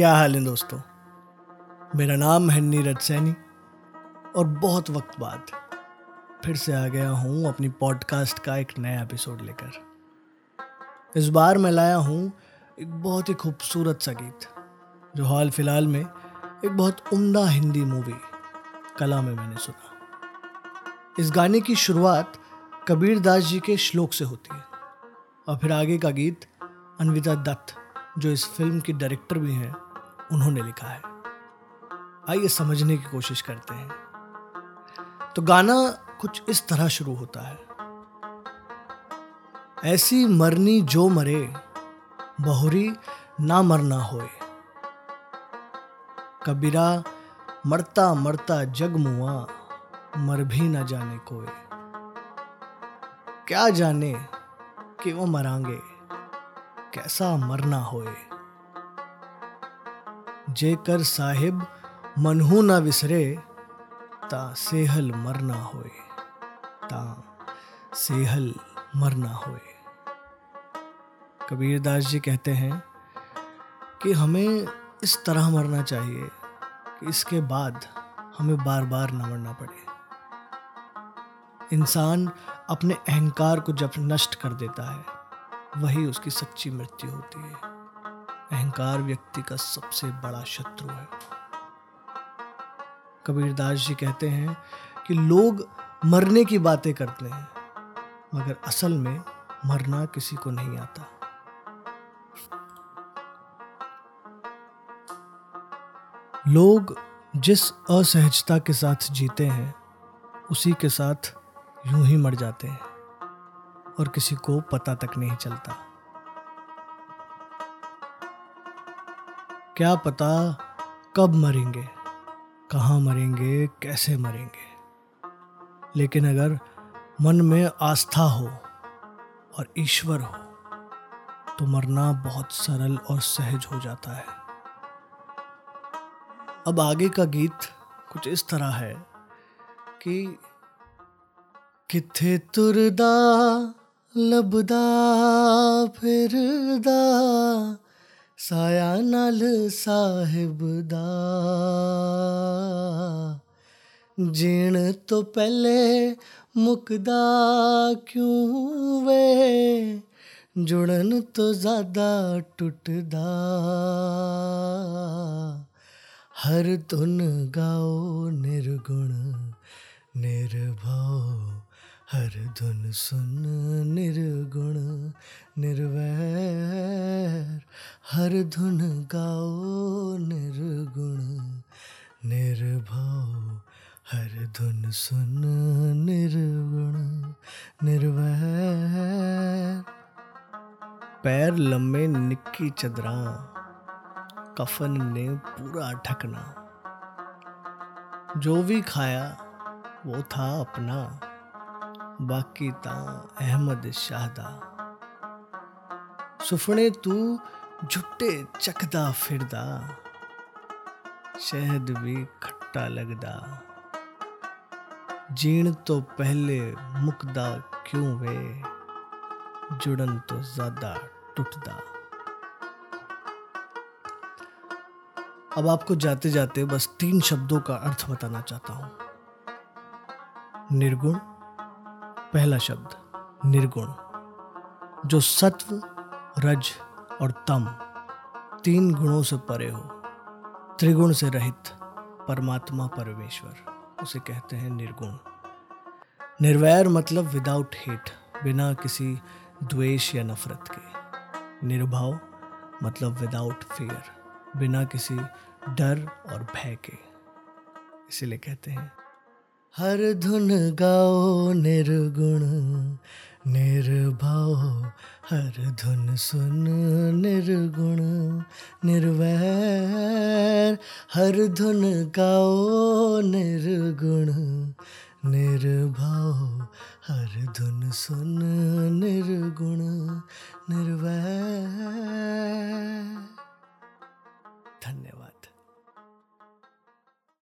क्या हाल है दोस्तों? मेरा नाम है नीरज सैनी और बहुत वक्त बाद फिर से आ गया हूँ अपनी पॉडकास्ट का एक नया एपिसोड लेकर। इस बार मैं लाया हूँ एक बहुत ही खूबसूरत सा गीत, जो हाल फ़िलहाल में एक बहुत उम्दा हिंदी मूवी कला में मैंने सुना। इस गाने की शुरुआत कबीर दास जी के श्लोक से होती है और फिर आगे का गीत अनविता दत्त, जो इस फ़िल्म की डायरेक्टर भी हैं उन्होंने लिखा है। आइए समझने की कोशिश करते हैं। तो गाना कुछ इस तरह शुरू होता है। ऐसी मरनी जो मरे, बहुरी ना मरना होए। कबीरा मरता मरता जग मुआ, मर भी ना जाने कोई क्या जाने कि वो मरांगे, कैसा मरना होए। जेकर साहिब मनहू ना विसरे, ता सेहल मरना होए। ता सेहल मरना होए। कबीर दास जी कहते हैं कि हमें इस तरह मरना चाहिए कि इसके बाद हमें बार बार ना मरना पड़े। इंसान अपने अहंकार को जब नष्ट कर देता है, वही उसकी सच्ची मृत्यु होती है। अहंकार व्यक्ति का सबसे बड़ा शत्रु है। कबीरदास जी कहते हैं कि लोग मरने की बातें करते हैं, मगर असल में मरना किसी को नहीं आता। लोग जिस असहजता के साथ जीते हैं, उसी के साथ यूँ ही मर जाते हैं, और किसी को पता तक नहीं चलता। क्या पता कब मरेंगे, कहाँ मरेंगे, कैसे मरेंगे। लेकिन अगर मन में आस्था हो और ईश्वर हो तो मरना बहुत सरल और सहज हो जाता है। अब आगे का गीत कुछ इस तरह है कि किथे तुरदा, लबदा, फिरदा साया नल साहिब दा जीण तो पहले मुकदा क्यों वे जुड़न तो ज़्यादा टुटदा हर धुन गाओ निर्गुण निर्भव हर धुन सुन निर्गुण निर्वैर। हर धुन गाओ निर्गुण निर्भव। हर धुन सुन निर्गुण निर्वैर। पैर लम्बे निक्की चदरा, कफन ने पूरा ढकना। जो भी खाया, वो था अपना। बाकी ता अहमद शाहदा। सुफने तू झुट्टे चखदा फिरदा, शहद भी खट्टा लगदा। जीण तो पहले मुकदा क्यों वे, जुड़न तो ज़्यादा टूटदा। अब आपको जाते जाते बस तीन शब्दों का अर्थ बताना चाहता हूँ। निर्गुण पहला शब्द, निर्गुण, जो सत्व, रज और तम तीन गुणों से परे हो। त्रिगुण से रहित परमात्मा परमेश्वर, उसे कहते हैं निर्गुण। निर्वैर मतलब विदाउट हेट बिना किसी द्वेष या नफरत के। निर्भाव मतलब विदाउट फियर बिना किसी डर और भय के। इसीलिए कहते हैं हर धुन गाओ निर्गुण, निर्भाव। हर धुन सुन निर्गुण, निर्वैर। हर धुन गाओ निर्गुण, निर्भाव। हर धुन सुन निर्गुण